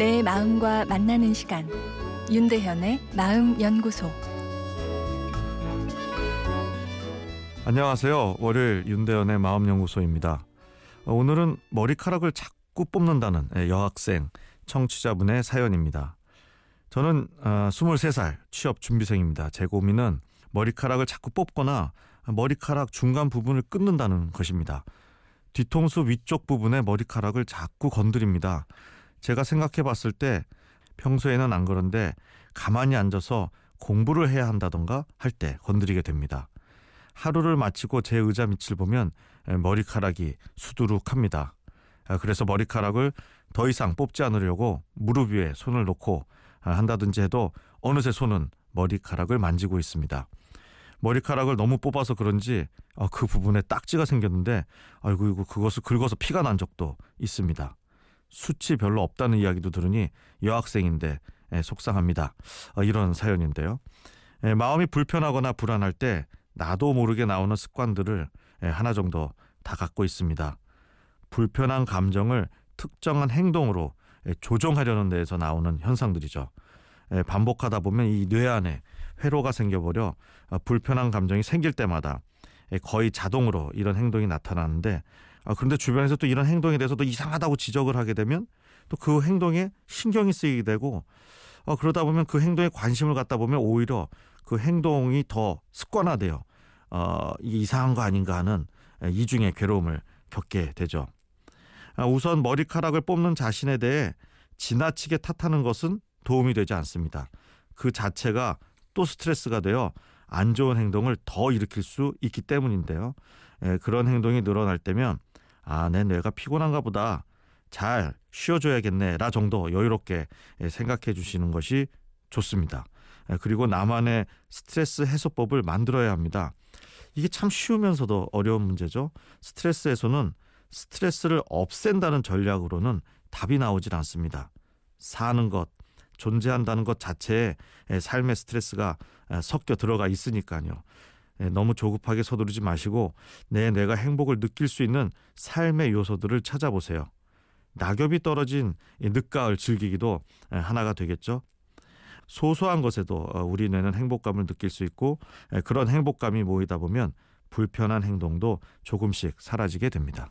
내 마음과 만나는 시간 윤대현의 마음 연구소 안녕하세요. 월요일 윤대현의 마음 연구소입니다. 어, 오늘은 머리카락을 자꾸 뽑는다는 예, 여학생 청취자분의 사연입니다. 저는 23살 어, 취업 준비생입니다. 제 고민은 머리카락을 자꾸 뽑거나 머리카락 중간 부분을 끊는다는 것입니다. 뒤통수 위쪽 부분의 머리카락을 자꾸 건드립니다. 제가 생각해 봤을 때 평소에는 안 그런데 가만히 앉아서 공부를 해야 한다던가 할 때 건드리게 됩니다. 하루를 마치고 제 의자 밑을 보면 머리카락이 수두룩합니다. 아, 그래서 머리카락을 더 이상 뽑지 않으려고 무릎 위에 손을 놓고 아, 한다든지 해도 어느새 손은 머리카락을 만지고 있습니다. 머리카락을 너무 뽑아서 그런지 어, 그 부분에 딱지가 생겼는데 아이고 이거 그것을 긁어서 피가 난 적도 있습니다. 수치 별로 없다는 이야기도 들으니 여학생인데 에, 속상합니다. 어, 이런 사연인데요. 에, 마음이 불편하거나 불안할 때 나도 모르게 나오는 습관들을 에, 하나 정도 다 갖고 있습니다. 불편한 감정을 특정한 행동으로 조정하려는 데에서 나오는 현상들이죠. 반복하다 보면 이 뇌 안에 회로가 생겨버려 어, 불편한 감정이 생길 때마다 거의 자동으로 이런 행동이 나타나는데 어, 그런데 주변에서 또 이런 행동에 대해서 도 이상하다고 지적을 하게 되면 또 그 행동에 신경이 쓰이게 되고 어, 그러다 보면 그 행동에 관심을 갖다 보면 오히려 그 행동이 더 습관화돼요. 어, 이게 이상한 거 아닌가 하는 이중의 괴로움을 겪게 되죠. 아, 우선 머리카락을 뽑는 자신에 대해 지나치게 탓하는 것은 도움이 되지 않습니다. 그 자체가 또 스트레스가 되어 안 좋은 행동을 더 일으킬 수 있기 때문인데요. 에, 그런 행동이 늘어날 때면 아, 내 뇌가 피곤한가 보다. 잘 쉬어줘야겠네. 라 정도 여유롭게 생각해 주시는 것이 좋습니다. 그리고 나만의 스트레스 해소법을 만들어야 합니다. 이게 참 쉬우면서도 어려운 문제죠. 스트레스 해소는 스트레스를 없앤다는 전략으로는 답이 나오질 않습니다. 사는 것, 존재한다는 것 자체에 삶의 스트레스가 섞여 들어가 있으니까요. 너무 조급하게 서두르지 마시고 내 뇌가 행복을 느낄 수 있는 삶의 요소들을 찾아보세요. 낙엽이 떨어진 늦가을 즐기기도 하나가 되겠죠. 소소한 것에도 어, 우리 뇌는 행복감을 느낄 수 있고 그런 행복감이 모이다 보면 불편한 행동도 조금씩 사라지게 됩니다.